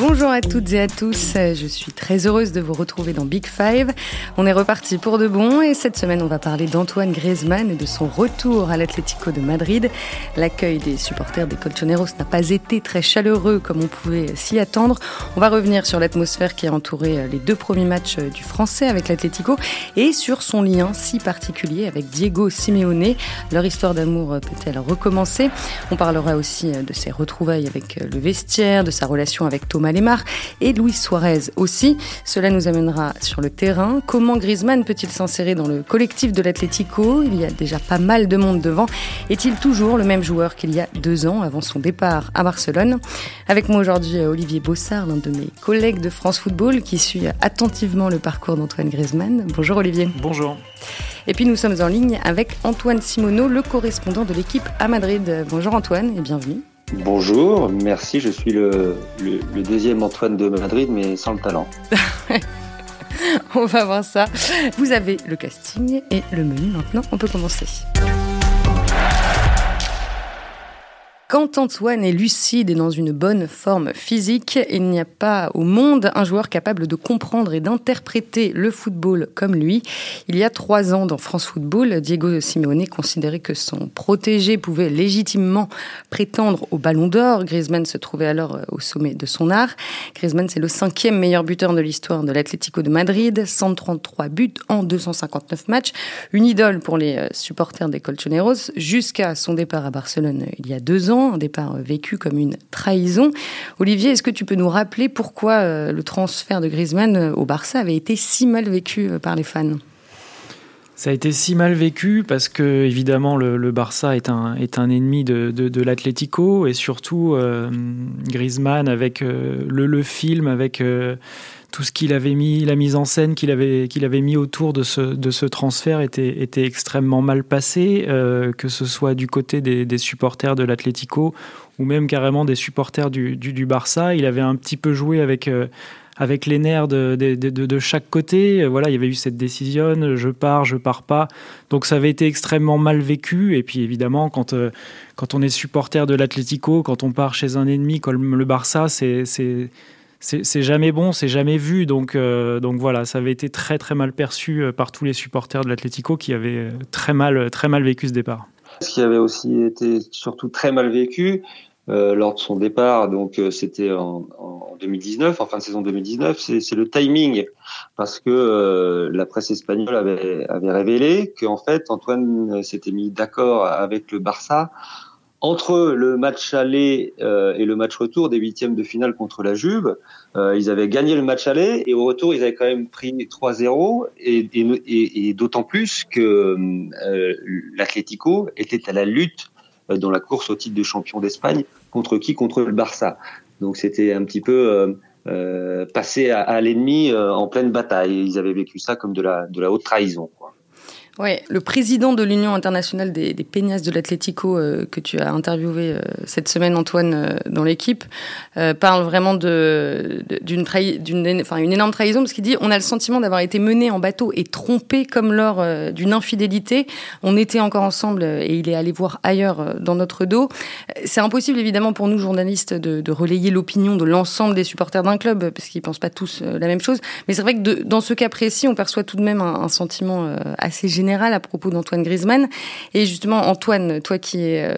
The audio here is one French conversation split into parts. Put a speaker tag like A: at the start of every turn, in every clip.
A: Bonjour à toutes et à tous, je suis très heureuse de vous retrouver dans Big Five. On est reparti pour de bon et cette semaine on va parler d'Antoine Griezmann et de son retour à l'Atlético de Madrid. L'accueil des supporters des Colchoneros n'a pas été très chaleureux comme on pouvait s'y attendre. On va revenir sur l'atmosphère qui a entouré les deux premiers matchs du français avec l'Atlético et sur son lien si particulier avec Diego Simeone. Leur histoire d'amour peut-elle recommencer? On parlera aussi de ses retrouvailles avec le vestiaire, de sa relation avec Thomas Malémar et Luis Suarez aussi. Cela nous amènera sur le terrain. Comment Griezmann peut-il s'insérer dans le collectif de l'Atlético? Il y a déjà pas mal de monde devant. Est-il toujours le même joueur qu'il y a deux ans avant son départ à Barcelone? Avec moi aujourd'hui Olivier Bossard, l'un de mes collègues de France Football qui suit attentivement le parcours d'Antoine Griezmann. Bonjour Olivier.
B: Bonjour.
A: Et puis nous sommes en ligne avec Antoine Simoneau, le correspondant de l'équipe à Madrid. Bonjour Antoine et bienvenue.
C: Bonjour, merci. Je suis le, deuxième Antoine de Madrid, mais sans le talent.
A: On va voir ça. Vous avez le casting et le menu maintenant. On peut commencer. Quand Antoine est lucide et dans une bonne forme physique, il n'y a pas au monde un joueur capable de comprendre et d'interpréter le football comme lui. Il y a trois ans, dans France Football, Diego Simeone considérait que son protégé pouvait légitimement prétendre au Ballon d'Or. Griezmann se trouvait alors au sommet de son art. Griezmann, c'est le cinquième meilleur buteur de l'histoire de l'Atlético de Madrid, 133 buts en 259 matchs, une idole pour les euh, supporters des Colchoneros jusqu'à son départ à Barcelone euh, il y a deux ans un départ vécu comme une trahison. Olivier, est-ce que tu peux nous rappeler pourquoi euh, le transfert de Griezmann euh, au Barça avait été si mal vécu euh, par les fans?
B: Ça a été si mal vécu parce que évidemment le, Barça est un, est un ennemi de, de, l'Atlético et surtout Griezmann avec le, le, film, avec tout ce qu'il avait mis, la mise en scène qu'il avait, avait mis autour de ce, de ce transfert était, était extrêmement mal passé, euh, que ce soit du côté des, supporters de l'Atlético ou même carrément des supporters du, du, Barça. Il avait un petit peu joué avec, euh, avec les nerfs de, de, chaque côté. Voilà, il y avait eu cette décision, je pars, je pars pas. Donc ça avait été extrêmement mal vécu. Et puis évidemment, quand, euh, quand on est supporter de l'Atlético, quand on part chez un ennemi comme le Barça, c'est c'est jamais bon, c'est jamais vu. Donc, euh, donc voilà, ça avait été très très mal perçu euh, par tous les supporters de l'Atlético qui avaient euh, très mal, très mal vécu ce départ.
C: Ce qui avait aussi été surtout très mal vécu lors de son départ, donc c'était en, en, 2019, en fin de saison 2019, c'est le timing, parce que la presse espagnole avait, avait révélé qu'en fait Antoine s'était mis d'accord avec le Barça entre le match aller euh, et le match retour des huitièmes de finale contre la Juve, euh, ils avaient gagné le match aller et au retour ils avaient quand même pris 3-0 et, et, et d'autant plus que euh, l'Atlético était à la lutte euh, dans la course au titre de champion d'Espagne contre qui? Contre le Barça. Donc c'était un petit peu euh, passé à, à l'ennemi en pleine bataille. Ils avaient vécu ça comme de la, de la haute trahison.
A: Oui, le président de l'Union internationale des, des Peñas de l'Atlético euh, que tu as interviewé euh, cette semaine, Antoine, euh, dans l'équipe, parle vraiment d'une, énorme trahison parce qu'il dit on a le sentiment d'avoir été mené en bateau et trompé comme lors d'une infidélité. On était encore ensemble et il est allé voir ailleurs dans notre dos. C'est impossible évidemment pour nous journalistes de, relayer l'opinion de l'ensemble des supporters d'un club parce qu'ils pensent pas tous la même chose. Mais c'est vrai que dans ce cas précis, on perçoit tout de même un, un sentiment assez général à propos d'Antoine Griezmann. Et justement, Antoine, toi qui es euh,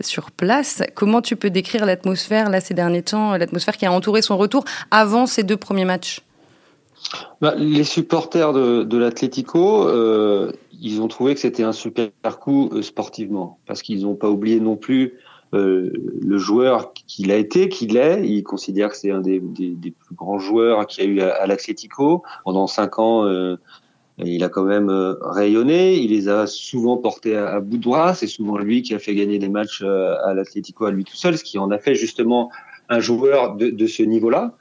A: sur place, comment tu peux décrire l'atmosphère là ces derniers temps, l'atmosphère qui a entouré son retour avant ces deux premiers matchs?
C: Bah, Les supporters de, de l'Atlético, euh, ils ont trouvé que c'était un super coup euh, sportivement, parce qu'ils n'ont pas oublié non plus euh, le joueur qu'il a été, qu'il est. Ils considèrent que c'est un des, plus grands joueurs qu'il y a eu à, à l'Atlético. Pendant cinq ans, euh, il a quand même euh, rayonné, il les a souvent portés à, bout de bras. C'est souvent lui qui a fait gagner des matchs euh, à l'Atlético à lui tout seul, ce qui en a fait justement un joueur de, de ce niveau-là.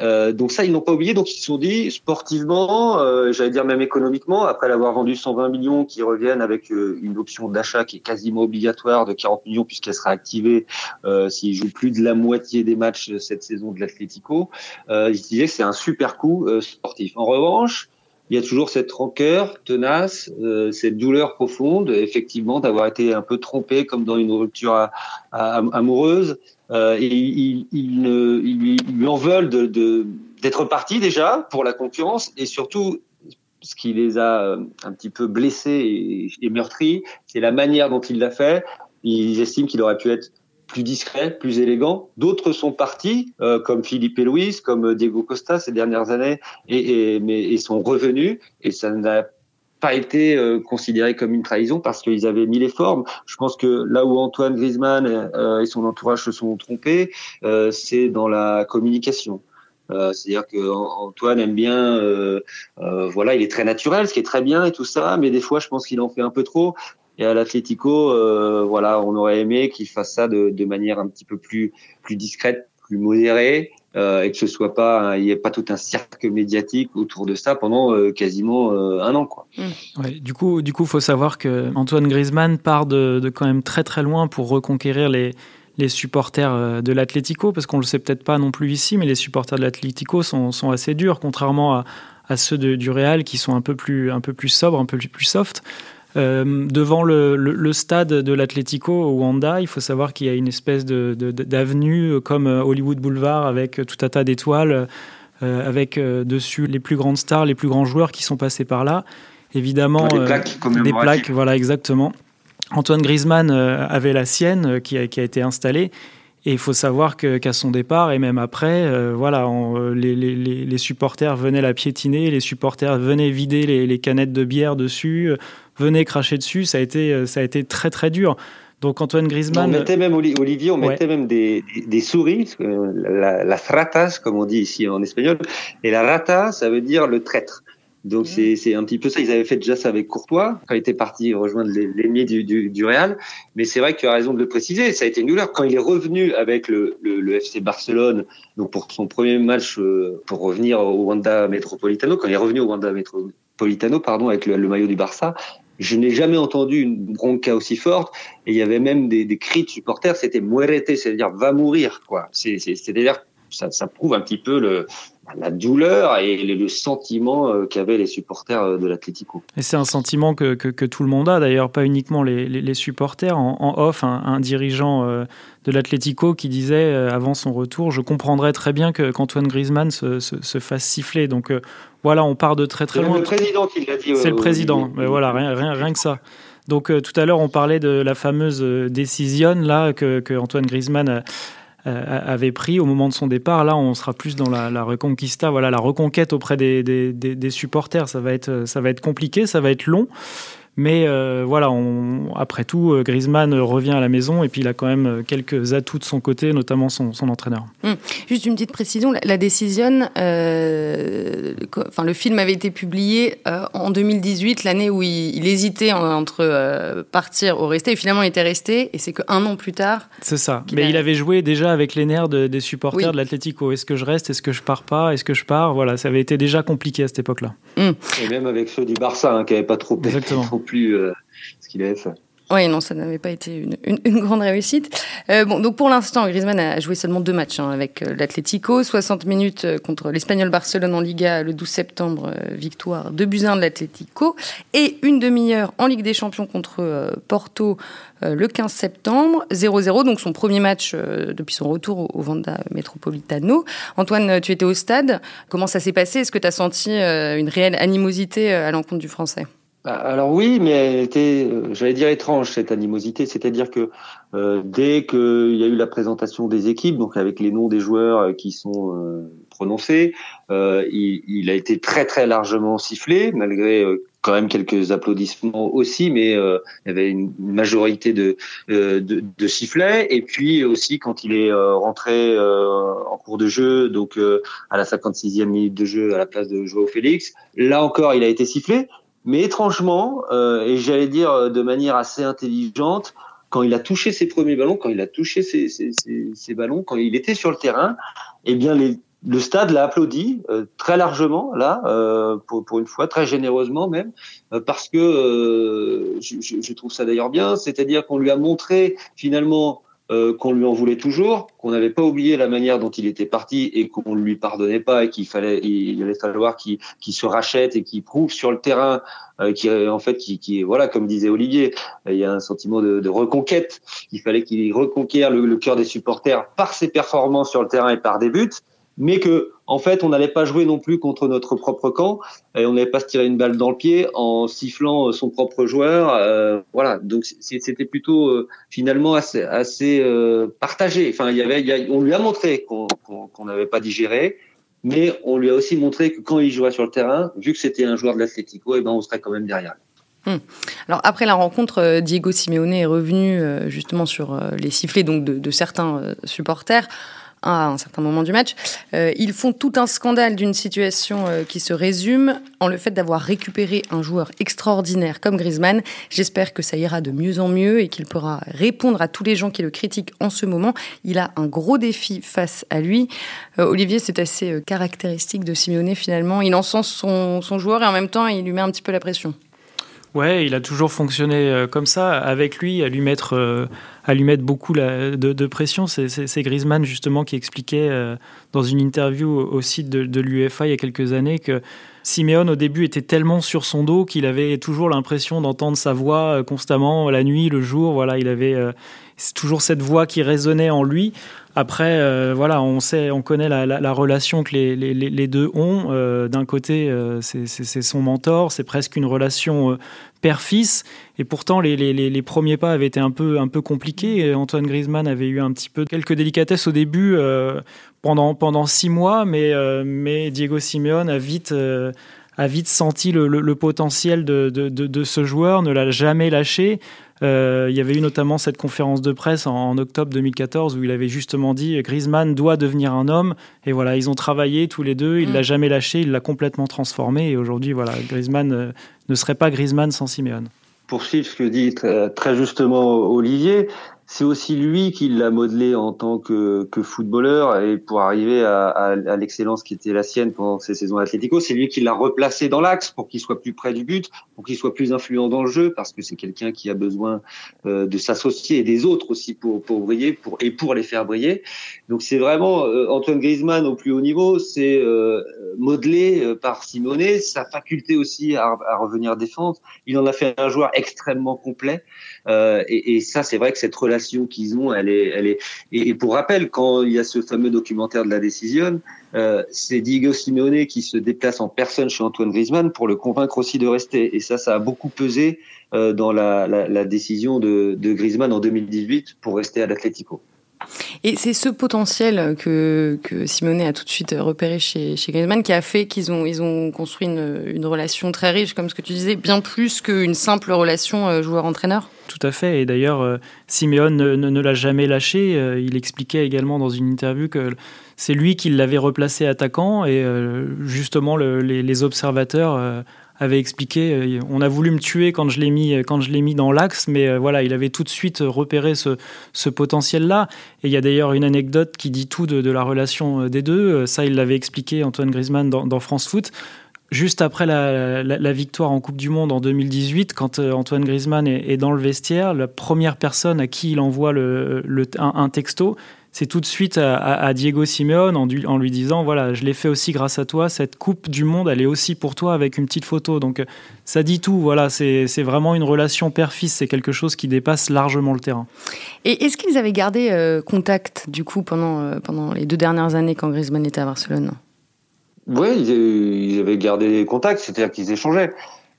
C: Euh, donc ça, ils n'ont pas oublié. Donc ils se sont dit, sportivement, euh, j'allais dire même économiquement, après l'avoir vendu 120 millions, qui reviennent avec une option d'achat qui est quasiment obligatoire de 40 millions puisqu'elle sera activée euh, s'il joue plus de la moitié des matchs cette saison de l'Atlético. ils se disaient que c'est un super coup sportif. En revanche, il y a toujours cette rancœur tenace, euh, cette douleur profonde, effectivement, d'avoir été un peu trompé comme dans une rupture amoureuse. Euh, et ils il, il, lui en veulent de, d'être parti déjà pour la concurrence et surtout ce qui les a euh, un petit peu blessés et meurtris, c'est la manière dont il l'a fait. Ils estiment qu'il aurait pu être plus discret, plus élégant. D'autres sont partis, euh, comme Philippe et Louis, comme Diego Costa ces dernières années, et, mais sont revenus et ça n'a pas été euh, considéré comme une trahison parce qu'ils avaient mis les formes. Je pense que là où Antoine Griezmann euh, et son entourage se sont trompés, c'est dans la communication. C'est-à-dire que Antoine aime bien, voilà, il est très naturel, ce qui est très bien et tout ça, mais des fois, je pense qu'il en fait un peu trop. Et à l'Atlético, euh, voilà, on aurait aimé qu'il fasse ça de, de, manière un petit peu plus plus discrète, plus modérée, euh, et que ce soit pas, il n'y ait pas tout un cirque médiatique autour de ça pendant euh, quasiment euh, un an, quoi.
B: Mmh. Ouais, du coup, du coup, faut savoir que Antoine Griezmann part de, de quand même très très loin pour reconquérir les les supporters de l'Atlético, parce qu'on le sait peut-être pas non plus ici, mais les supporters de l'Atlético sont, sont, assez durs, contrairement à, à ceux de, du Real qui sont un peu plus un peu plus sobres, un peu plus, plus soft. Euh, devant le, le, le, stade de l'Atlético au Wanda, il faut savoir qu'il y a une espèce d'avenue de, de, comme euh, Hollywood Boulevard avec tout un tas d'étoiles, euh, avec euh, dessus les plus grandes stars, les plus grands joueurs qui sont passés par là. Évidemment,
C: des plaques,
B: des plaques voilà exactement. Antoine Griezmann avait la sienne qui a, qui a été installée. Et il faut savoir qu'à qu son départ et même après, euh, voilà, on, les, les, les, supporters venaient la piétiner, les supporters venaient vider les, les canettes de bière dessus, venaient cracher dessus. Ça a été, ça a été très très dur. Donc Antoine Griezmann.
C: On mettait même Olivier, on ouais. mettait même des, des, des souris, la, la ratas comme on dit ici en espagnol, et la rata, ça veut dire le traître. Donc mmh. c'est un petit peu ça. Ils avaient fait déjà ça avec Courtois quand il était parti rejoindre l'ennemi du, du, du, Real. Mais c'est vrai que tu as raison de le préciser. Ça a été une douleur quand il est revenu avec le, le, le FC Barcelone. Donc pour son premier match, euh, pour revenir au Wanda Metropolitano, quand il est revenu au Wanda Metropolitano, pardon, avec le, le maillot du Barça, je n'ai jamais entendu une bronca aussi forte. Et il y avait même des, des cris de supporters. C'était muerete, c'est-à-dire va mourir, quoi. C'est-à-dire ça, ça prouve un petit peu le, la douleur et le, sentiment euh, qu'avaient les supporters euh, de l'Atlético.
B: Et c'est un sentiment que, que, que, tout le monde a, d'ailleurs, pas uniquement les, les, les supporters. En, en, off, un, un dirigeant euh, de l'Atlético qui disait avant son retour Je comprendrais très bien qu'Antoine Griezmann se, se, se, fasse siffler. Donc voilà, on part de très très loin.
C: C'est le président qui l'a dit.
B: C'est le président, mais voilà, rien, rien, rien que ça. Donc tout à l'heure, on parlait de la fameuse décision là que, que Antoine Griezmann a, avait pris au moment de son départ. Là, on sera plus dans la, la reconquista, voilà, la reconquête auprès des, des, des, des, supporters. Ça va être, ça va être compliqué, ça va être long. Mais euh, voilà, on, après tout, euh, Griezmann revient à la maison et puis il a quand même euh, quelques atouts de son côté, notamment son, son entraîneur.
A: Hum. Juste une petite précision, la, la décision, euh, enfin le film avait été publié euh, en 2018, l'année où il, il hésitait entre euh, partir ou rester, et finalement il était resté, et c'est qu'un an plus tard.
B: C'est ça. Mais a... il avait joué déjà avec les nerfs de, des supporters oui. de l'Atlético. Est-ce que je reste? Est-ce que je pars pas? Est-ce que je pars? Voilà, ça avait été déjà compliqué à cette époque-là.
A: Hum.
C: Et même avec ceux du Barça, hein, qui n'avaient pas trop.
B: Exactement.
C: Euh, ce qu'il avait fait.
A: Oui, non, ça n'avait pas été une, grande réussite. Euh, bon, donc pour l'instant, Griezmann a joué seulement deux matchs hein, avec euh, l'Atlético, 60 minutes contre l'Espagnol Barcelone en Liga le 12 septembre, victoire de Buzyn de l'Atlético, et une demi-heure en Ligue des Champions contre Porto le 15 septembre, 0-0, donc son premier match depuis son retour au, au Vanda Metropolitano. Antoine, tu étais au stade. Comment ça s'est passé? Est-ce que tu as senti une réelle animosité à l'encontre du Français?
C: Alors oui, mais elle était, euh, j'allais dire étrange cette animosité, c'est-à-dire que euh, dès qu'il y a eu la présentation des équipes, donc avec les noms des joueurs euh, qui sont euh, prononcés, il, a été très très largement sifflé, malgré quand même quelques applaudissements aussi, mais il y avait une majorité de, de, de, sifflets. Et puis aussi quand il est rentré en cours de jeu, donc à la 56e minute de jeu à la place de Joao Félix, là encore il a été sifflé. Mais étrangement, euh, et j'allais dire euh, de manière assez intelligente, quand il a touché ses premiers ballons, quand il a touché ses, ses, ses, ses ballons, quand il était sur le terrain, eh bien les, le stade l'a applaudi euh, très largement là, euh, pour, pour, une fois, très généreusement même, euh, parce que je, je, trouve ça d'ailleurs bien, c'est-à-dire qu'on lui a montré finalement euh, qu'on lui en voulait toujours, qu'on n'avait pas oublié la manière dont il était parti et qu'on ne lui pardonnait pas et qu'il fallait, il allait falloir qu'il se rachète et qu'il prouve sur le terrain, euh, qui en fait, qui, voilà, comme disait Olivier, il y a un sentiment de, de reconquête. Il fallait qu'il reconquiert le, le cœur des supporters par ses performances sur le terrain et par des buts mais que en fait on n'allait pas jouer non plus contre notre propre camp et on n'allait pas se tirer une balle dans le pied en sifflant euh, son propre joueur euh, voilà. Donc c'était plutôt euh, finalement assez, partagé. Enfin il y avait on lui a montré qu'on n'avait pas digéré mais on lui a aussi montré que quand il jouait sur le terrain vu que c'était un joueur de l'Atlético et eh ben on serait quand même derrière
A: Hum. Alors après la rencontre, Diego Simeone est revenu justement sur les sifflets donc de certains supporters à un certain moment du match. Euh, ils font tout un scandale d'une situation euh, qui se résume en le fait d'avoir récupéré un joueur extraordinaire comme Griezmann. J'espère que ça ira de mieux en mieux et qu'il pourra répondre à tous les gens qui le critiquent en ce moment. Il a un gros défi face à lui. Euh, Olivier, c'est assez caractéristique de Simeone finalement. Il encense son, son joueur et en même temps, il lui met un petit peu la pression.
B: Ouais, il a toujours fonctionné comme ça, avec lui, à lui mettre à lui mettre beaucoup de, pression. C'est Griezmann justement qui expliquait euh, dans une interview au site de, l'UEFA il y a quelques années que Simeone au début était tellement sur son dos qu'il avait toujours l'impression d'entendre sa voix euh, constamment la nuit, le jour. Voilà, il avait euh, toujours cette voix qui résonnait en lui. Après, euh, voilà, on sait, on connaît la, relation que les, deux ont. Euh, d'un côté, euh, c'est son mentor, c'est presque une relation père-fils. Et pourtant, les, premiers pas avaient été un peu, un peu compliqués. Antoine Griezmann avait eu un petit peu quelques délicatesses au début pendant, pendant six mois, mais, mais Diego Simeone a vite a vite senti le, potentiel de, de, ce joueur, ne l'a jamais lâché. Euh, il y avait eu notamment cette conférence de presse en, octobre 2014 où il avait justement dit Griezmann doit devenir un homme. Et voilà, ils ont travaillé tous les deux. Il ne mm. l'a jamais lâché, il l'a complètement transformé. Et aujourd'hui, voilà, Griezmann euh, ne serait pas Griezmann sans Simeone.
C: Poursuivre ce que dit très justement Olivier, c'est aussi lui qui l'a modelé en tant que, que, footballeur et pour arriver à, à, à l'excellence qui était la sienne pendant ces saisons Atlético, c'est lui qui l'a replacé dans l'axe pour qu'il soit plus près du but, pour qu'il soit plus influent dans le jeu, parce que c'est quelqu'un qui a besoin euh, de s'associer et des autres aussi pour, pour briller pour, et pour les faire briller. Donc c'est vraiment euh, Antoine Griezmann au plus haut niveau, c'est euh, modelé euh, par Simone, sa faculté aussi à, à, revenir défendre. Il en a fait un joueur extrêmement complet et, et ça c'est vrai que cette relation qu'ils ont, elle est, elle est. Et, pour rappel, quand il y a ce fameux documentaire de la décision, euh, c'est Diego Simeone qui se déplace en personne chez Antoine Griezmann pour le convaincre aussi de rester. Et ça, ça a beaucoup pesé euh, dans la, décision de, de Griezmann en 2018 pour rester à l'Atlético.
A: Et c'est ce potentiel que, que a tout de suite repéré chez, chez Griezmann qui a fait qu'ils ont, ils ont construit une, une, relation très riche, comme ce que tu disais, bien plus qu'une simple relation euh, joueur-entraîneur?
B: Tout à fait. Et d'ailleurs, euh, Simeone ne, l'a jamais lâché. Euh, il expliquait également dans une interview que c'est lui qui l'avait replacé attaquant et justement le, les, observateurs avait expliqué. Euh, on a voulu me tuer quand je l'ai mis, quand je l'ai mis dans l'axe, mais euh, voilà, il avait tout de suite repéré ce, ce potentiel-là. Et il y a d'ailleurs une anecdote qui dit tout de, la relation euh, des deux. Ça, il l'avait expliqué Antoine Griezmann dans, dans France Foot. Juste après la, victoire en Coupe du Monde en 2018, quand Antoine Griezmann est, dans le vestiaire, la première personne à qui il envoie le, un, texto, c'est tout de suite à, Diego Simeone en, lui disant voilà, je l'ai fait aussi grâce à toi, cette Coupe du Monde, elle est aussi pour toi avec une petite photo. Donc ça dit tout, voilà, c'est vraiment une relation père-fils, c'est quelque chose qui dépasse largement le terrain.
A: Et est-ce qu'ils avaient gardé euh, contact du coup pendant, euh, pendant les deux dernières années quand Griezmann était à Barcelone?
C: Oui, ils, avaient gardé contact, c'est-à-dire qu'ils échangeaient.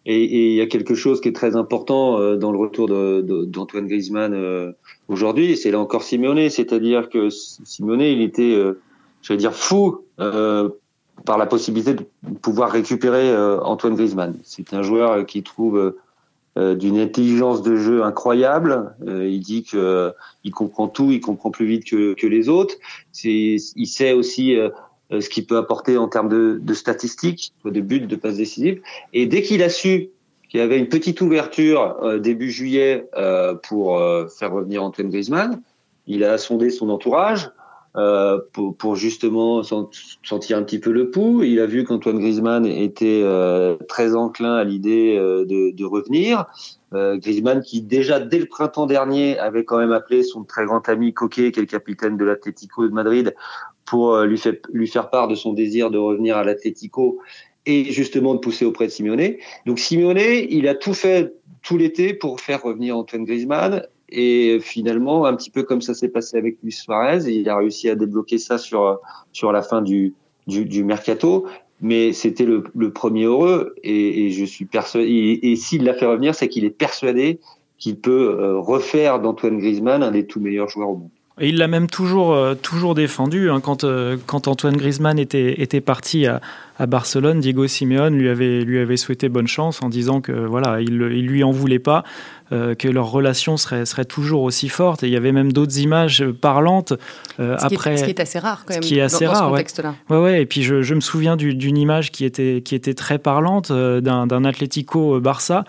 C: Et il y a quelque chose qui est très important euh, dans le retour d'Antoine Griezmann euh, aujourd'hui, c'est là encore Simeone, c'est-à-dire que Simeone, il était, euh, je vais dire, fou par la possibilité de pouvoir récupérer Antoine Griezmann. C'est un joueur qui trouve d'une intelligence de jeu incroyable. il dit que il comprend tout, il comprend plus vite que, les autres. il sait aussi ce qu'il peut apporter en termes de, statistiques, de buts, de passes décisives. Et dès qu'il a su qu'il y avait une petite ouverture euh, début juillet euh, pour faire revenir Antoine Griezmann, il a sondé son entourage. euh, pour, justement sentir un petit peu le pouls. Il a vu qu'Antoine Griezmann était euh, très enclin à l'idée euh, de, de, revenir. Euh, Griezmann qui déjà dès le printemps dernier avait quand même appelé son très grand ami Coquet, qui est le capitaine de l'Atlético de Madrid, pour lui, fait, lui faire part de son désir de revenir à l'Atlético et justement de pousser auprès de Simeone. Donc Simeone, il a tout fait tout l'été pour faire revenir Antoine Griezmann. Et finalement, un petit peu comme ça s'est passé avec Luis Suarez, il a réussi à débloquer ça sur sur la fin du du, mercato. Mais c'était le, premier heureux, et, et je suis persuadé. Et, et s'il l'a fait revenir, c'est qu'il est persuadé qu'il peut euh, refaire d'Antoine Griezmann un des tout meilleurs joueurs au monde.
B: Et il l'a même toujours, euh, toujours défendu. Hein, quand, euh, quand Antoine Griezmann était, était parti à, à Barcelone, Diego Simeone lui avait, lui avait souhaité bonne chance en disant que voilà, il, il lui en voulait pas. Euh, que leur relation serait, serait toujours aussi forte. Et il y avait même d'autres images parlantes
A: euh,
B: ce après.
A: Est, ce qui est assez rare quand même.
B: Ce qui est assez
A: dans,
B: rare,
A: dans ce contexte-là.
B: Ouais. ouais. ouais. Et puis je, je me souviens d'une image qui était, qui était très parlante euh, d'un Atlético Barça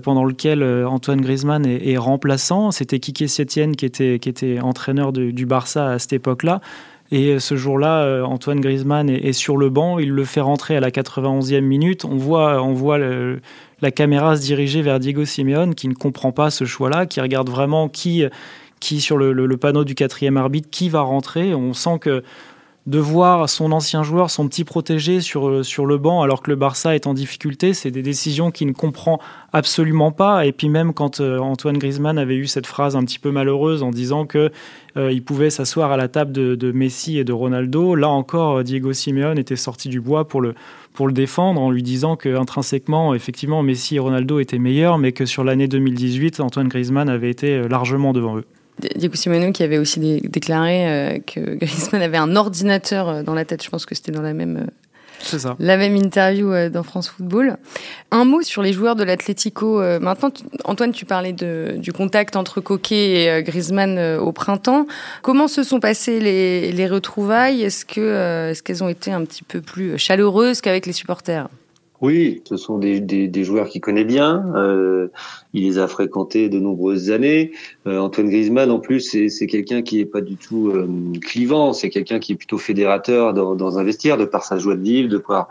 B: pendant lequel euh, Antoine Griezmann est, remplaçant. C'était Kike Setien qui était, qui était entraîneur du Barça à cette époque-là. Et ce jour-là, Antoine Griezmann est, sur le banc, il le fait rentrer à la 91e minute. On voit, on voit la caméra se diriger vers Diego Simeone qui ne comprend pas ce choix-là, qui regarde vraiment qui, qui sur le, panneau du quatrième arbitre, qui va rentrer. On sent que de voir son ancien joueur, son petit protégé sur, sur le banc alors que le Barça est en difficulté, c'est des décisions qu'il ne comprend absolument pas. Et puis même quand euh, Antoine Griezmann avait eu cette phrase un petit peu malheureuse en disant que euh, il pouvait s'asseoir à la table de, de, Messi et de Ronaldo, là encore Diego Simeone était sorti du bois pour le, pour le défendre en lui disant que intrinsèquement, effectivement, Messi et Ronaldo étaient meilleurs, mais que sur l'année 2018, Antoine Griezmann avait été euh, largement devant eux.
A: Diego Simeone qui avait aussi dé déclaré euh, que Griezmann avait un ordinateur euh, dans la tête. Je pense que c'était dans la même
B: ça.
A: La même interview euh, dans France Football. Un mot sur les joueurs de l'Atlético. Euh, maintenant, Antoine, tu parlais de, du contact entre Coquet et euh, Griezmann au printemps. Comment se sont passées les, les retrouvailles? Est-ce que est-ce qu'elles ont été un petit peu plus chaleureuses qu'avec les supporters?
C: Oui, ce sont des, des, des joueurs qu'il connaît bien. Euh, il les a fréquentés de nombreuses années. Euh, Antoine Griezmann, en plus, c'est quelqu'un qui est pas du tout euh, clivant. C'est quelqu'un qui est plutôt fédérateur dans, dans un vestiaire, de par sa joie de vivre, de par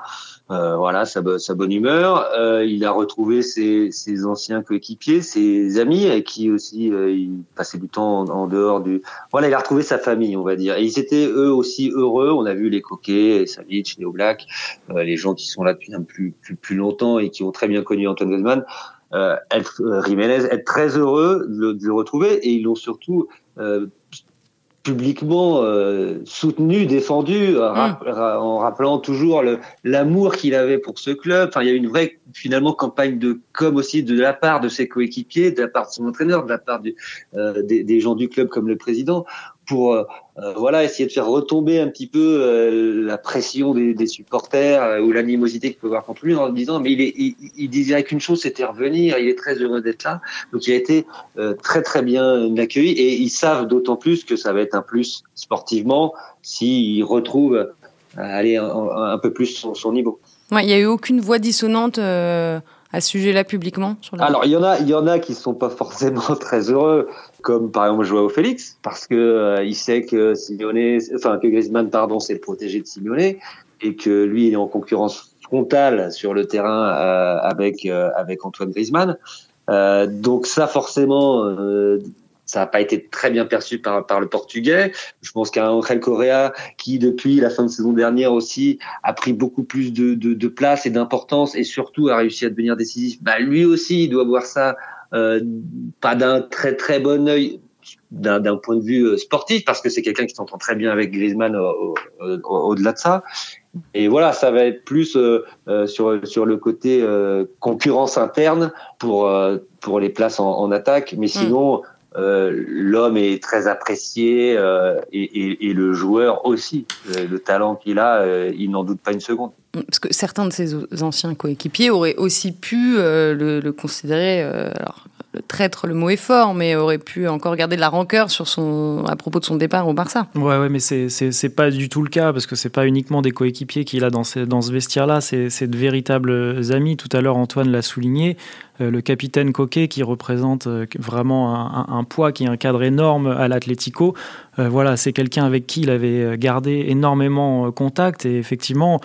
C: euh, voilà sa, sa, bonne humeur. Euh, il a retrouvé ses, ses anciens coéquipiers, ses amis, avec qui aussi euh, il passait du temps en, dehors du. Voilà, il a retrouvé sa famille, on va dire. Et ils étaient eux aussi heureux. On a vu les Coquets, Savic, les Black, les gens qui sont là depuis un plus, plus plus longtemps et qui ont très bien connu Antoine Griezmann. Euh, être, Jiménez être très heureux de, de le retrouver et ils l'ont surtout euh, publiquement euh, soutenu, défendu, mm. en rappelant toujours l'amour qu'il avait pour ce club. Enfin, il y a une vraie finalement campagne de com aussi de la part de ses coéquipiers, de la part de son entraîneur, de la part du, euh, des, des, gens du club comme le président, pour euh, voilà essayer de faire retomber un petit peu euh, la pression des, supporters euh, ou l'animosité qu'il peut avoir contre lui en disant mais il, disait qu'une chose c'était revenir il est très heureux d'être là donc il a été très très bien accueilli et ils savent d'autant plus que ça va être un plus sportivement s'ils retrouvent aller un, peu plus son, son niveau.
A: Il n'y a eu aucune voix dissonante à ce sujet-là publiquement sur.
C: Alors il y en a, il y en a qui sont pas forcément très heureux, comme par exemple Joao Félix, parce que euh, il sait que Simeone, enfin que Griezmann pardon, c'est le protégé de Simeone et que lui il est en concurrence frontale sur le terrain euh, avec euh, avec Antoine Griezmann. Euh, donc ça forcément ça n'a pas été très bien perçu par, par le portugais. Je pense qu'un Angel Correa qui, depuis la fin de saison dernière aussi, a pris beaucoup plus de, de, de place et d'importance et surtout a réussi à devenir décisif. Bah, lui aussi, il doit voir ça euh, pas d'un très très bon œil d'un point de vue euh, sportif parce que c'est quelqu'un qui s'entend très bien avec Griezmann au-delà au, au, de ça. Et voilà, ça va être plus euh, euh, sur sur le côté euh, concurrence interne pour pour les places en, en attaque, mais sinon. Mm euh, l'homme est très apprécié euh, et, le joueur aussi. Le, le talent qu'il a, euh, il n'en doute pas une seconde.
A: Parce que certains de ses anciens coéquipiers auraient aussi pu euh, le, considérer, euh, le traître, le mot est fort, mais aurait pu encore garder de la rancœur sur son, à propos de son départ au Barça.
B: Ouais, ouais mais c'est, pas du tout le cas, parce que c'est pas uniquement des coéquipiers qu'il a dans, dans ce vestiaire-là, c'est, de véritables amis. Tout à l'heure, Antoine l'a souligné. Euh, le capitaine Coquet, qui représente euh, vraiment un, poids, qui est un cadre énorme à l'Atlético, euh, voilà, c'est quelqu'un avec qui il avait gardé énormément contact, et effectivement,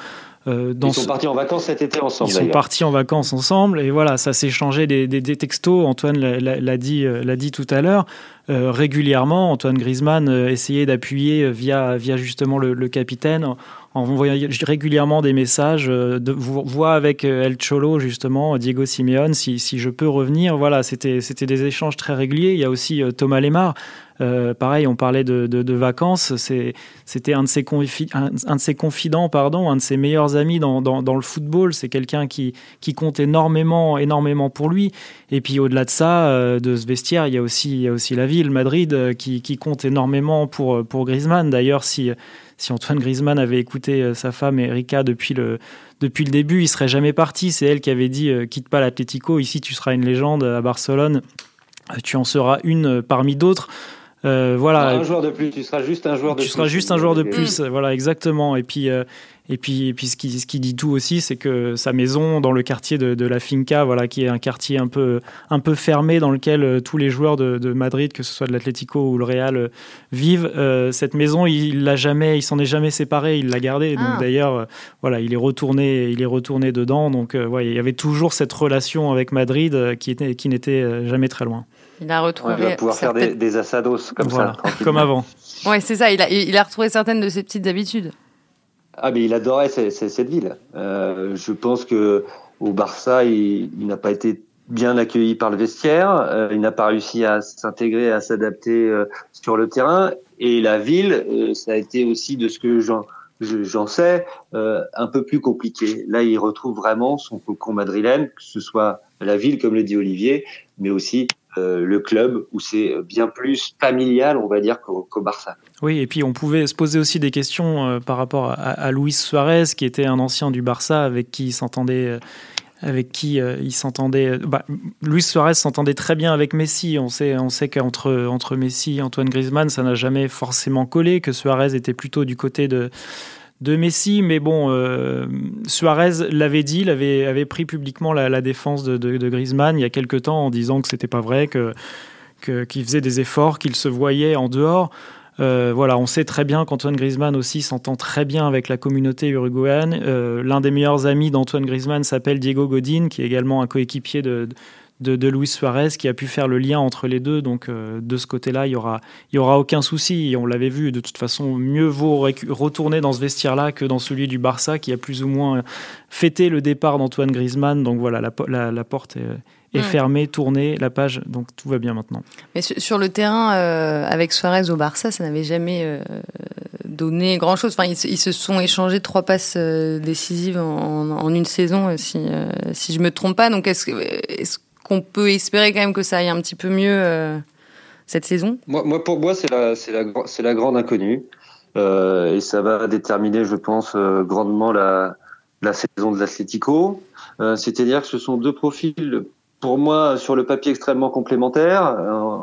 C: euh, ils sont partis en vacances cet été ensemble.
B: Ils sont partis en vacances ensemble et voilà, ça s'est changé des, des, textos. Antoine l'a dit, euh, l'a dit tout à l'heure. Euh, régulièrement, Antoine Griezmann essayait d'appuyer via, via justement le, capitaine en envoyant régulièrement des messages. de, voix avec El Cholo justement, Diego Simeone, si, si je peux revenir. Voilà, c'était des échanges très réguliers. Il y a aussi Thomas Lemar euh, pareil, on parlait de, vacances. C'était un, de ses un, de ses confidents, pardon, un de ses meilleurs amis dans, le football. C'est quelqu'un qui, compte énormément, énormément pour lui. Et puis au-delà de ça, euh, de ce vestiaire, il y a aussi, la ville, Madrid, euh, qui, compte énormément pour, pour Griezmann. D'ailleurs, si, si Antoine Griezmann avait écouté sa femme Erika depuis le, depuis le début, il serait jamais parti. C'est elle qui avait dit quitte pas l'Atlético, ici tu seras une légende à Barcelone. Tu en seras une parmi d'autres.
C: Euh, voilà. Un joueur de plus, tu seras juste un joueur de
B: tu
C: plus.
B: Tu seras juste un joueur de plus, voilà, exactement. Et puis, euh, et puis, et puis ce, qui, ce qui dit tout aussi, c'est que sa maison dans le quartier de, de, la Finca, voilà, qui est un quartier un peu, un peu fermé dans lequel euh, tous les joueurs de, de, Madrid, que ce soit de l'Atlético ou le Real, vivent. cette maison, il l'a jamais, il s'en est jamais séparé, il l'a gardée. Donc ah. d'ailleurs, voilà, il est retourné, il est retourné dedans. Donc, ouais, il y avait toujours cette relation avec Madrid qui était, qui n'était jamais très loin.
A: Il a retrouvé. il
C: va pouvoir faire des, des, assados comme ça.
B: Comme avant.
A: Ouais, c'est ça. Il a, il a retrouvé certaines de ses petites habitudes.
C: Ah, mais il adorait cette, ville. Euh, je pense que au Barça, il, n'a pas été bien accueilli par le vestiaire. Euh, il n'a pas réussi à s'intégrer, à s'adapter euh, sur le terrain. Et la ville, ça a été aussi de ce que j'en j'en sais, un peu plus compliqué. Là, il retrouve vraiment son cocon madrilène, que ce soit la ville, comme le dit Olivier, mais aussi euh, le club où c'est bien plus familial, on va dire, qu'au Barça.
B: Oui, et puis on pouvait se poser aussi des questions euh, par rapport à, Luis Suarez, qui était un ancien du Barça avec qui il s'entendait. Euh, avec qui il s'entendait. Bah, Luis Suarez s'entendait très bien avec Messi. On sait, on sait qu'entre entre Messi et Antoine Griezmann, ça n'a jamais forcément collé, que Suarez était plutôt du côté de, de Messi, mais bon, euh, Suarez l'avait dit, il avait, pris publiquement la, défense de, Griezmann il y a quelque temps en disant que c'était pas vrai, que qu'il faisait des efforts, qu'il se voyait en dehors. Euh, voilà, on sait très bien qu'Antoine Griezmann aussi s'entend très bien avec la communauté uruguayenne. Euh, l'un des meilleurs amis d'Antoine Griezmann s'appelle Diego Godin, qui est également un coéquipier de, de, Luis Suarez qui a pu faire le lien entre les deux. Donc euh, de ce côté-là, il y aura, y aura aucun souci. On l'avait vu. De toute façon, mieux vaut retourner dans ce vestiaire-là que dans celui du Barça, qui a plus ou moins fêté le départ d'Antoine Griezmann. Donc voilà, la, la, porte est, fermée, tournée, la page. Donc tout va bien maintenant.
A: Mais sur le terrain, euh, avec Suarez au Barça, ça n'avait jamais euh, donné grand-chose. Enfin, ils, se sont échangés trois passes décisives en, une saison, si, si je me trompe pas. Donc est-ce est qu'on peut espérer quand même que ça aille un petit peu mieux euh, cette saison
C: moi, pour moi, c'est la, grande inconnue. Euh, et ça va déterminer, je pense, euh, grandement la saison de l'Atlético. C'est-à-dire que ce sont deux profils, pour moi, sur le papier extrêmement complémentaires,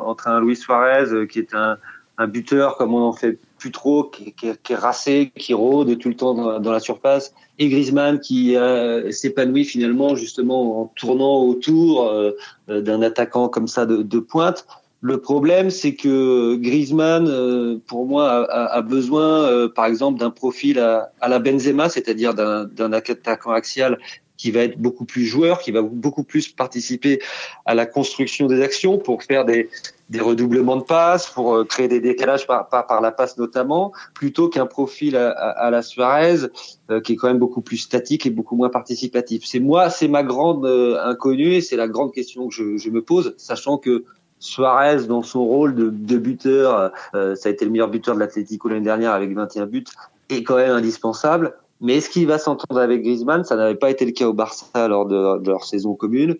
C: entre un Luis Suarez, qui est un, un buteur comme on en fait plus trop, qui, qui, qui, est racé, qui rôde tout le temps dans, la surface, et Griezmann qui euh, s'épanouit finalement justement en tournant autour euh, d'un attaquant comme ça de, de pointe. Le problème, c'est que Griezmann, euh, pour moi, a, a besoin, euh, par exemple, d'un profil à, à, la Benzema, c'est-à-dire d'un attaquant axial qui va être beaucoup plus joueur, qui va beaucoup plus participer à la construction des actions pour faire des, des redoublements de passes, pour euh, créer des décalages par, par, par la passe notamment, plutôt qu'un profil à, à, la Suarez euh, qui est quand même beaucoup plus statique et beaucoup moins participatif. C'est moi, c'est ma grande euh, inconnue et c'est la grande question que je, je, me pose, sachant que Suarez, dans son rôle de, de buteur, ça a été le meilleur buteur de l'Atlético l'année dernière avec 21 buts, est quand même indispensable. Mais est-ce qu'il va s'entendre avec Griezmann? Ça n'avait pas été le cas au Barça lors de, de leur saison commune.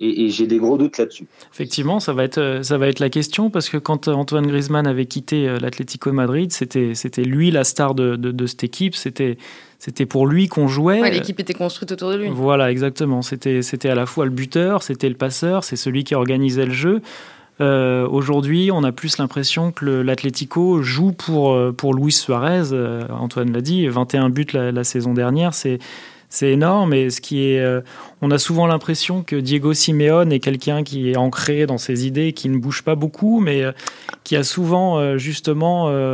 C: Et, j'ai des gros doutes là-dessus.
B: Effectivement, ça va être euh, ça va être la question parce que quand Antoine Griezmann avait quitté euh, l'Atlético de Madrid, c'était c'était lui la star de, de, cette équipe. C'était c'était pour lui qu'on jouait.
A: L'équipe était construite autour de lui.
B: Voilà, exactement. C'était c'était à la fois le buteur, c'était le passeur, c'est celui qui organisait le jeu. Euh, Aujourd'hui, on a plus l'impression que l'Atlético joue pour, euh, pour Luis Suarez. Antoine l'a dit, 21 buts la, la saison dernière, c'est c'est énorme. Et ce qui est, euh, on a souvent l'impression que Diego Simeone est quelqu'un qui est ancré dans ses idées, qui ne bouge pas beaucoup, mais euh, qui a souvent euh, justement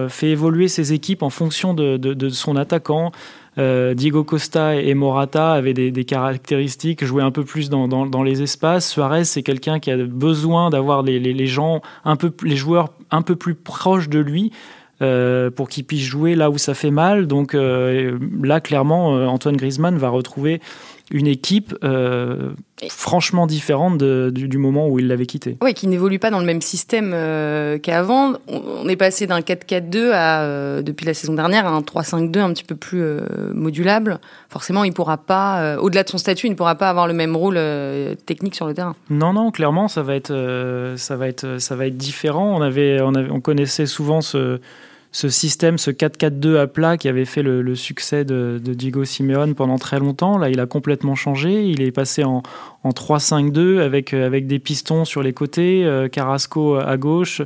B: fait évoluer ses équipes en fonction de, son attaquant. Diego Costa et Morata avaient des, caractéristiques, jouaient un peu plus dans, les espaces. Suarez, c'est quelqu'un qui a besoin d'avoir les, gens un peu, les joueurs un peu plus proches de lui euh, pour qu'il puisse jouer là où ça fait mal. Donc euh, là, clairement, euh, Antoine Griezmann va retrouver une équipe franchement différente du, moment où il l'avait quitté.
A: Oui, qui n'évolue pas dans le même système qu'avant. On est passé d'un 4-4-2 à, depuis la saison dernière, à un 3-5-2 un petit peu plus modulable. Forcément, il pourra pas, au-delà de son statut, il ne pourra pas avoir le même rôle technique sur le terrain.
B: Non, non, clairement, ça va être, ça va être, ça va être différent. On avait, on avait, on connaissait souvent ce ce système, ce 4-4-2 à plat qui avait fait le, succès de, Diego Simeone pendant très longtemps. Là, il a complètement changé. Il est passé en, 3-5-2 avec, euh, avec des pistons sur les côtés, euh, Carrasco à gauche,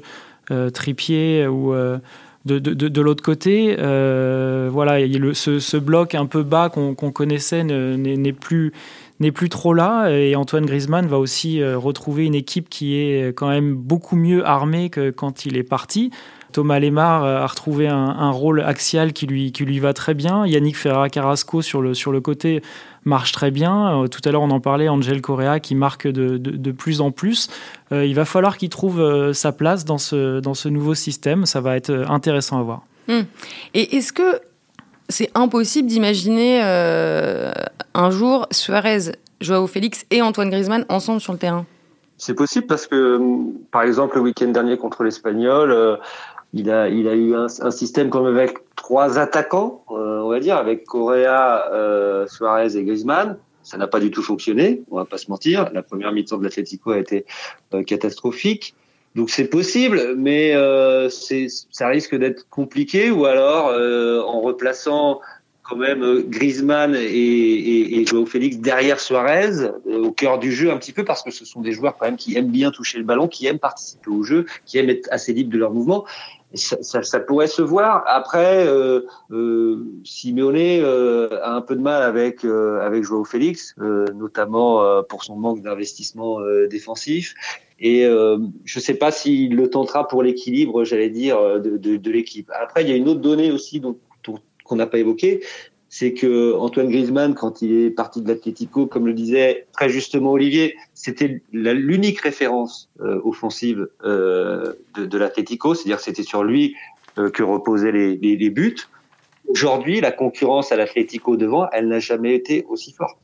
B: euh, Tripier ou de, l'autre côté. voilà, ce, bloc un peu bas qu'on connaissait n'est plus plus trop là et Antoine Griezmann va aussi retrouver une équipe qui est quand même beaucoup mieux armée que quand il est parti. Thomas Lemar euh, a retrouvé un, rôle axial qui lui, qui lui va très bien. Yannick Ferrara Carrasco sur le, sur le côté marche très bien. Euh, tout à l'heure, on en parlait, Angel Correa qui marque de, de, plus en plus. Euh, il va falloir qu'il trouve sa place dans ce, dans ce nouveau système. Ça va être intéressant à voir.
A: Hmm. Et est-ce que c'est impossible d'imaginer un jour Suarez, Joao Félix et Antoine Griezmann ensemble sur le terrain?
C: C'est possible parce que, par exemple, le week-end dernier contre l'Espagnol, il a, il a eu un, système comme avec trois attaquants, euh, on va dire, avec Correa, euh, Suarez et Griezmann. Ça n'a pas du tout fonctionné, on va pas se mentir. La première mi-temps de l'Atlético a été euh, catastrophique. Donc c'est possible, mais euh, ça risque d'être compliqué. Ou alors en replaçant quand même Griezmann et, et, et Joao Félix derrière Suarez au cœur du jeu un petit peu parce que ce sont des joueurs quand même qui aiment bien toucher le ballon, qui aiment participer au jeu, qui aiment être assez libres de leur mouvement ça, ça, ça, pourrait se voir. Après, euh, euh, Simeone euh, a un peu de mal avec euh, avec Joao Félix, euh, notamment euh, pour son manque d'investissement défensif. Et je ne sais pas s'il le tentera pour l'équilibre, j'allais dire, de, de, de l'équipe. Après, il y a une autre donnée aussi dont, qu'on n'a pas évoquée, c'est que Antoine Griezmann, quand il est parti de l'Atlético, comme le disait très justement Olivier, c'était l'unique référence euh, offensive euh, de, de l'Atlético, c'est-à-dire c'était sur lui euh, que reposaient les, les, les buts. Aujourd'hui, la concurrence à l'Atlético devant, elle n'a jamais été aussi forte.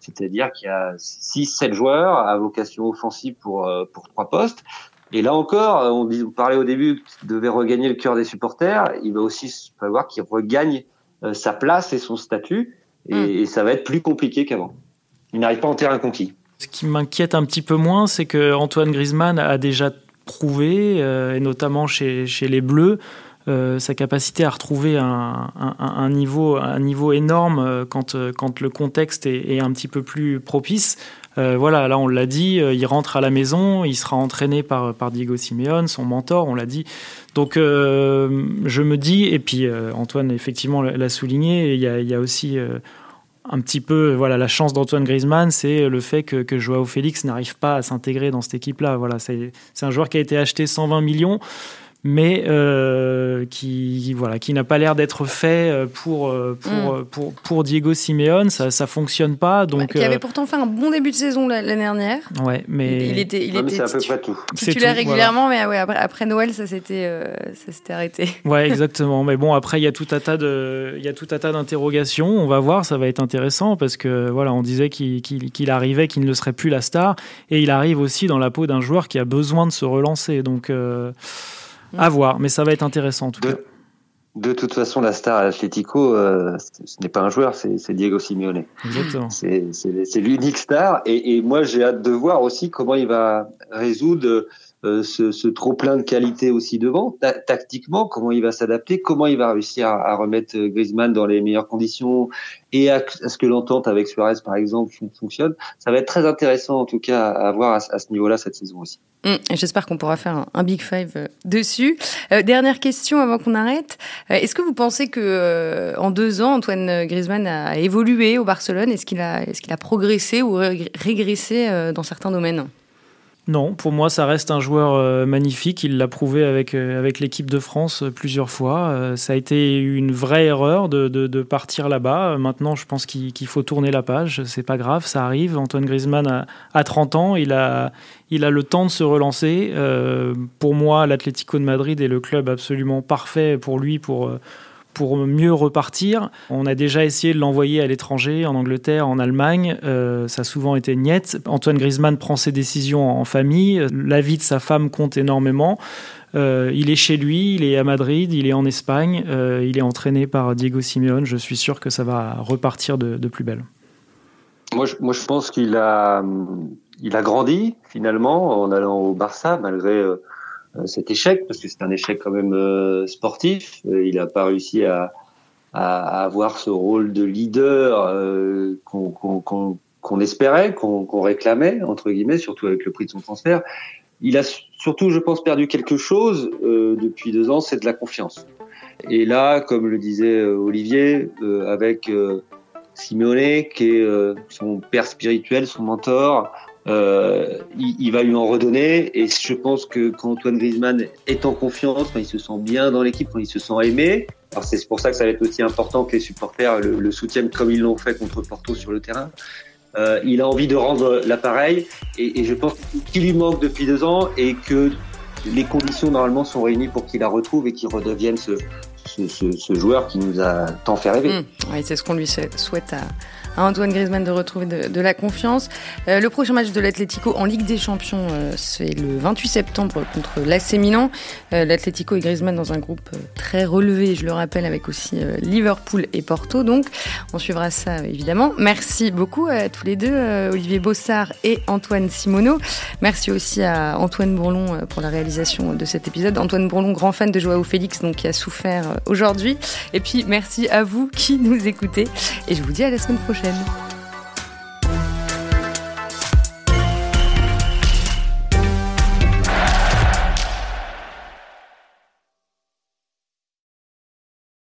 C: C'est-à-dire qu'il y a 6-7 joueurs à vocation offensive pour, euh, pour trois postes. Et là encore, on, parlait au début qu'il devait regagner le cœur des supporters. Il va aussi falloir qu'il regagne sa place et son statut, hmm. et, ça va être plus compliqué qu'avant. Il n'arrive pas en terrain conquis.
B: Ce qui m'inquiète un petit peu moins, c'est que Antoine Griezmann a déjà prouvé, euh, et notamment chez, chez les Bleus, euh, sa capacité à retrouver un, un, niveau, un niveau énorme quand, quand le contexte est, est, un petit peu plus propice. Euh, voilà, là on l'a dit, euh, il rentre à la maison, il sera entraîné par, par Diego Simeone, son mentor, on l'a dit. Donc euh, je me dis, et puis Antoine effectivement l'a souligné, il y a, aussi un petit peu voilà la chance d'Antoine Griezmann, c'est le fait que, que Joao Félix n'arrive pas à s'intégrer dans cette équipe-là. Voilà, c'est un joueur qui a été acheté 120 millions mais euh, qui voilà qui n'a pas l'air d'être fait euh, pour euh, pour, mm. pour, pour Diego Simeone. Ça ça fonctionne pas donc
A: qui avait pourtant fait un bon début de saison l'année dernière.
B: Ouais mais
A: il, était il
C: était à peu près tout.
A: Titulaire régulièrement mais ouais, après, après, Noël ça s'était ça s'était arrêté.
B: Ouais exactement. Mais bon après il y a tout un tas de il y a tout un tas d'interrogations. On va voir ça va être intéressant parce que voilà on disait qu'il qu'il arrivait qu'il ne le serait plus la star. Et il arrive aussi dans la peau d'un joueur qui a besoin de se relancer. Donc à voir, mais ça va être intéressant en tout
C: de,
B: cas.
C: De toute façon, la star à l'Atlético, euh, ce n'est pas un joueur, c'est Diego Simeone.
B: Exactement.
C: C'est l'unique star. Et, et moi, j'ai hâte de voir aussi comment il va résoudre euh, ce, trop plein de qualité aussi devant. tactiquement, comment il va s'adapter, comment il va réussir à, remettre Griezmann dans les meilleures conditions? Et à, ce que l'entente avec Suarez, par exemple, fonctionne? Ça va être très intéressant, en tout cas, à voir à, ce niveau-là cette saison aussi.
A: Hum, J'espère qu'on pourra faire un, Big Five euh, dessus. Euh, dernière question avant qu'on arrête. Est-ce que vous pensez que en deux ans, Antoine Griezmann a évolué au Barcelone? Est-ce qu'il a, qu'il a progressé ou régressé dans certains domaines?
B: Non, pour moi, ça reste un joueur euh, magnifique. Il l'a prouvé avec, euh, avec l'équipe de France euh, plusieurs fois. ça a été une vraie erreur de, de, partir là-bas. Maintenant, je pense qu'il faut tourner la page. C'est pas grave, ça arrive. Antoine Griezmann a, 30 ans. Il a, il a le temps de se relancer. pour moi, l'Atlético de Madrid est le club absolument parfait pour lui pour mieux repartir. On a déjà essayé de l'envoyer à l'étranger, en Angleterre, en Allemagne. Euh, ça a souvent été niette. Antoine Griezmann prend ses décisions en famille. La vie de sa femme compte énormément. Euh, il est chez lui, il est à Madrid, il est en Espagne, euh, il est entraîné par Diego Simeone. Je suis sûr que ça va repartir de, plus belle.
C: Moi, je, moi, je pense qu'il a, il a grandi finalement en allant au Barça, malgré cet échec, parce que c'est un échec quand même euh, sportif. Euh, il n'a pas réussi à, à, avoir ce rôle de leader qu'on espérait, qu'on réclamait, entre guillemets, surtout avec le prix de son transfert. Il a surtout, je pense, perdu quelque chose depuis deux ans, c'est de la confiance. Et là, comme le disait Olivier, avec Simeone, qui est son père spirituel, son mentor, euh, il, il, va lui en redonner. Et je pense que quand Antoine Griezmann est en confiance, quand il se sent bien dans l'équipe, quand il se sent aimé, alors c'est pour ça que ça va être aussi important que les supporters le, soutiennent comme ils l'ont fait contre Porto sur le terrain. Euh, il a envie de rendre l'appareil et, et, je pense qu'il lui manque depuis deux ans et que les conditions normalement sont réunies pour qu'il la retrouve et qu'il redevienne ce, ce, ce, ce, joueur qui nous a tant fait rêver.
A: Mmh. C'est ce qu'on lui souhaite à, à Antoine Griezmann de retrouver de, la confiance. Euh, le prochain match de l'Atlético en Ligue des Champions, euh, c'est le 28 septembre contre l'AC. Euh, L'Atlético et Griezmann dans un groupe très relevé, je le rappelle, avec aussi Liverpool et Porto. Donc, on suivra ça évidemment. Merci beaucoup à tous les deux, Olivier Bossard et Antoine Simoneau. Merci aussi à Antoine Bourlon pour la réalisation de cet épisode. Antoine Bourlon, grand fan de Joao Félix, donc qui a souffert aujourd'hui. Et puis, merci à vous qui nous écoutez. Et je vous dis à la semaine prochaine.